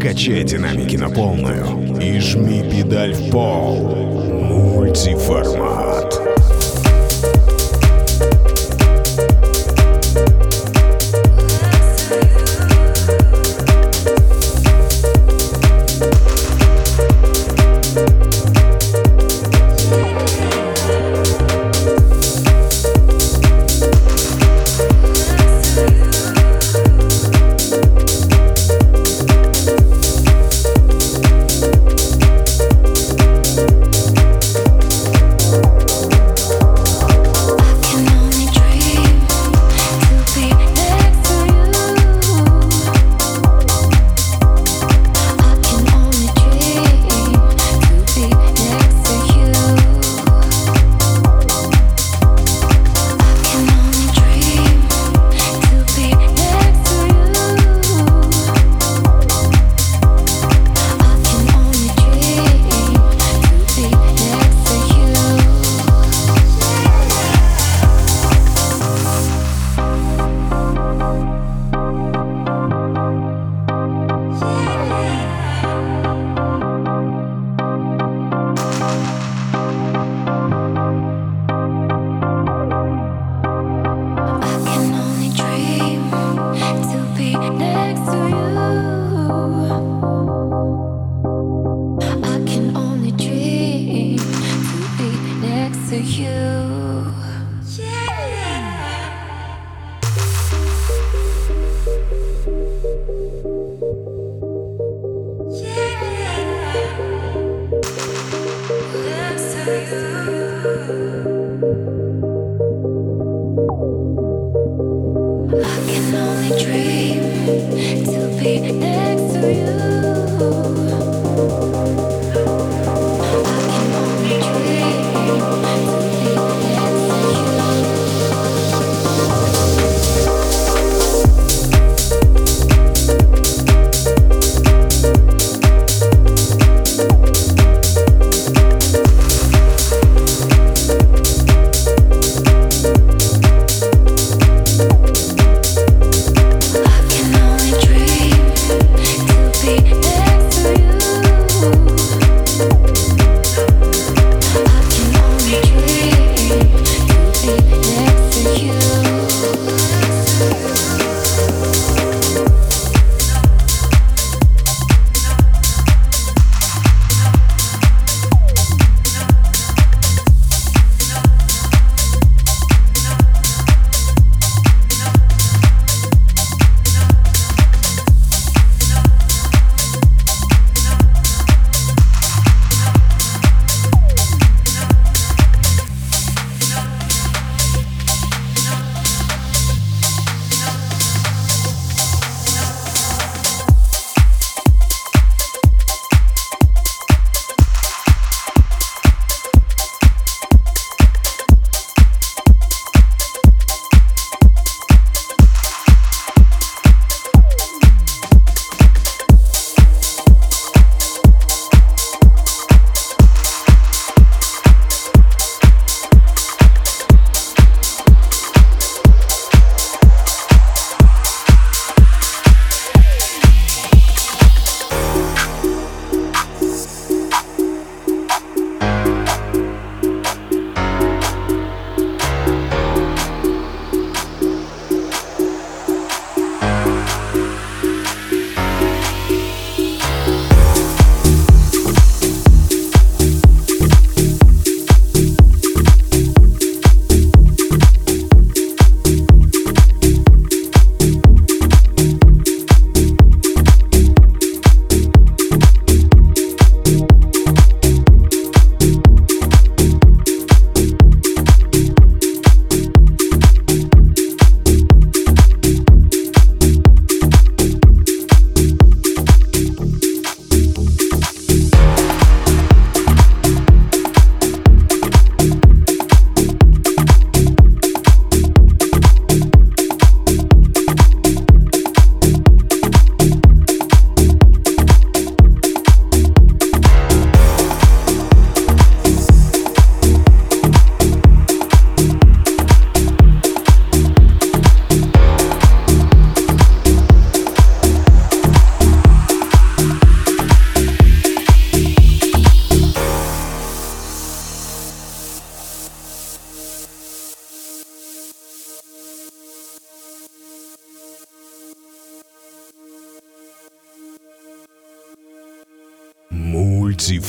Качай динамики на полную и жми педаль в пол. Мультиформат. dream.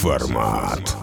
формат.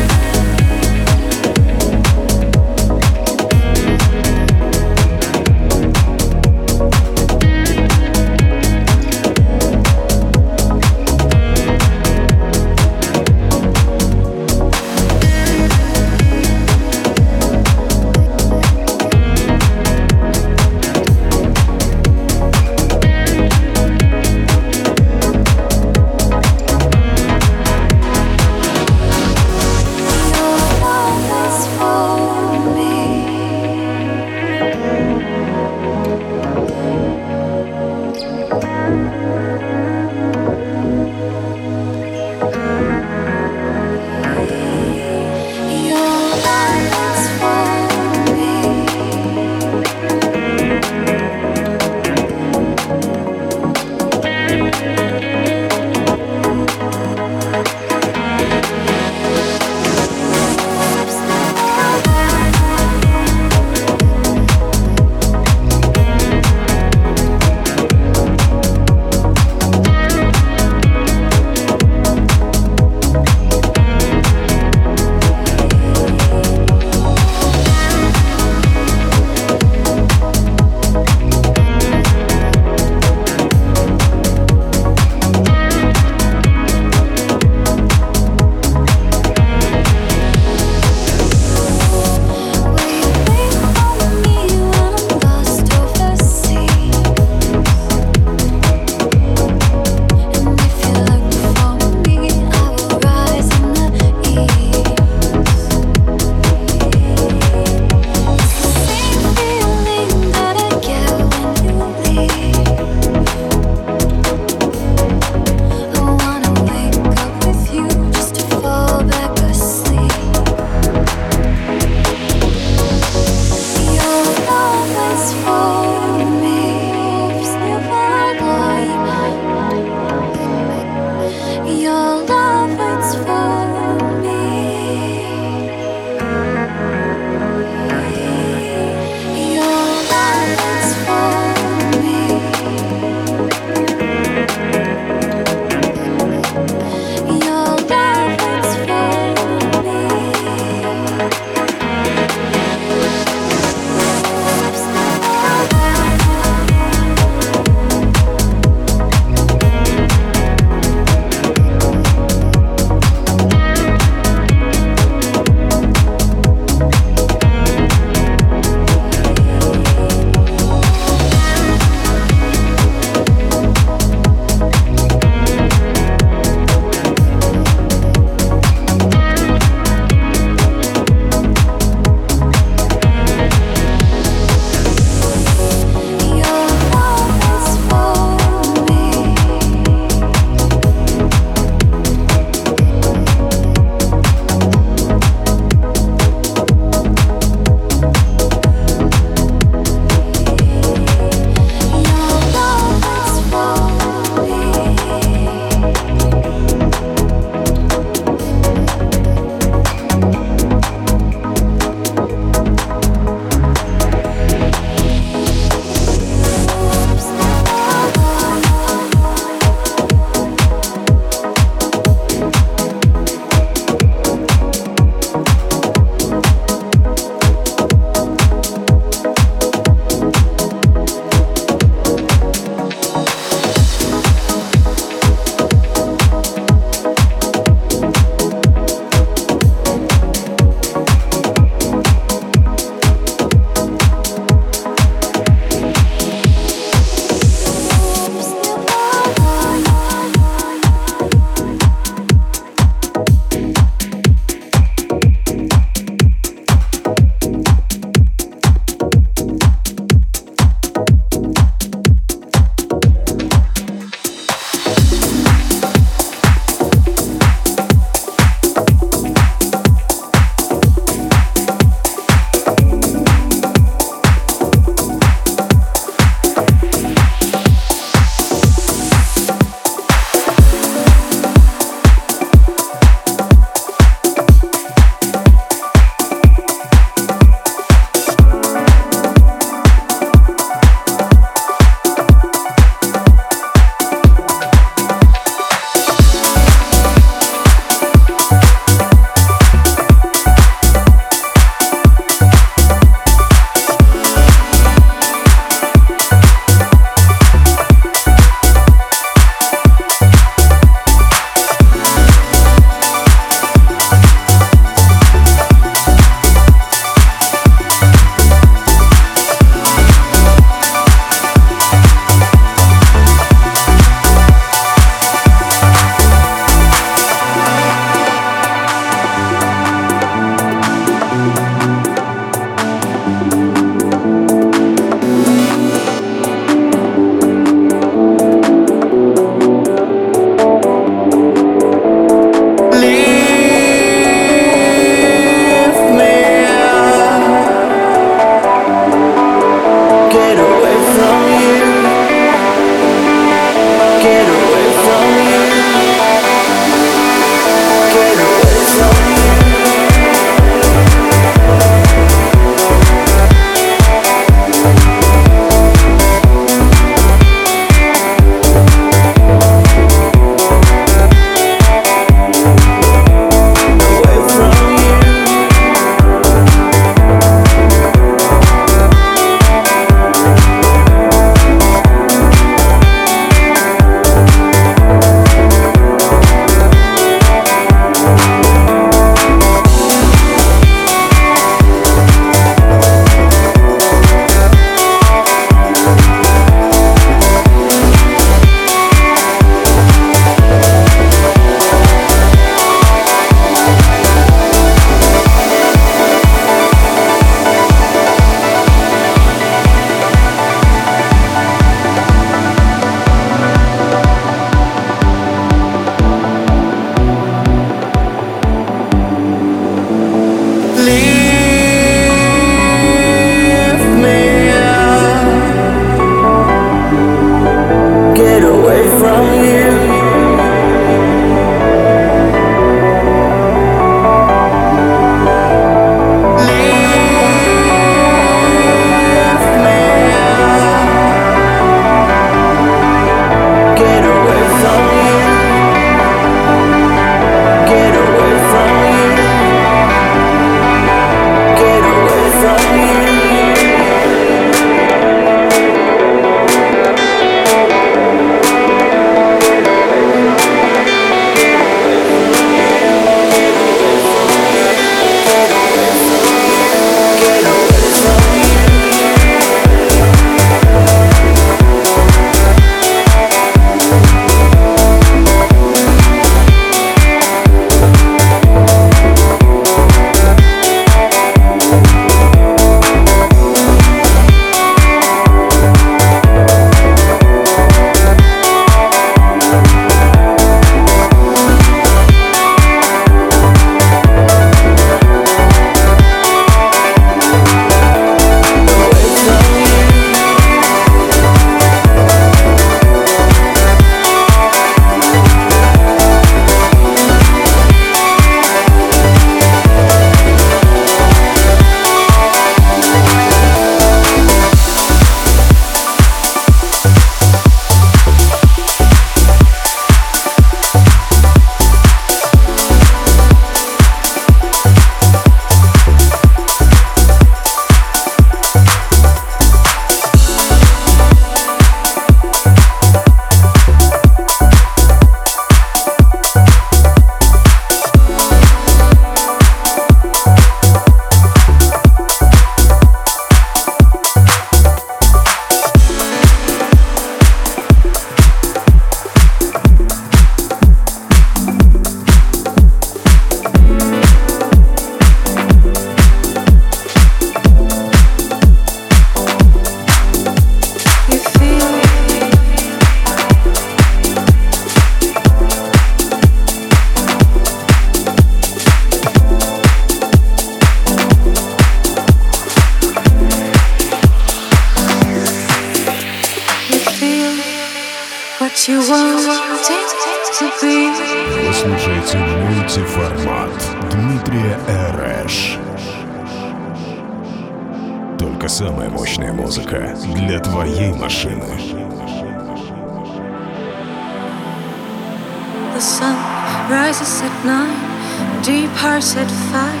five.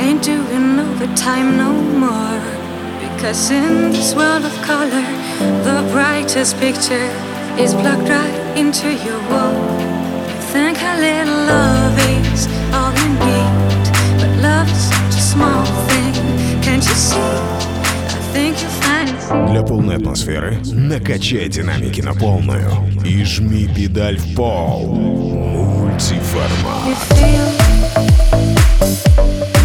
Ain't doing overtime no more. Because in this world of color, the brightest picture is plugged right into your wall. Think how little love is all you need. But love's such a small thing. Can't you see? I think you. Для полной атмосферы накачай динамики на полную и жми педаль в пол. Мультиформат. Thank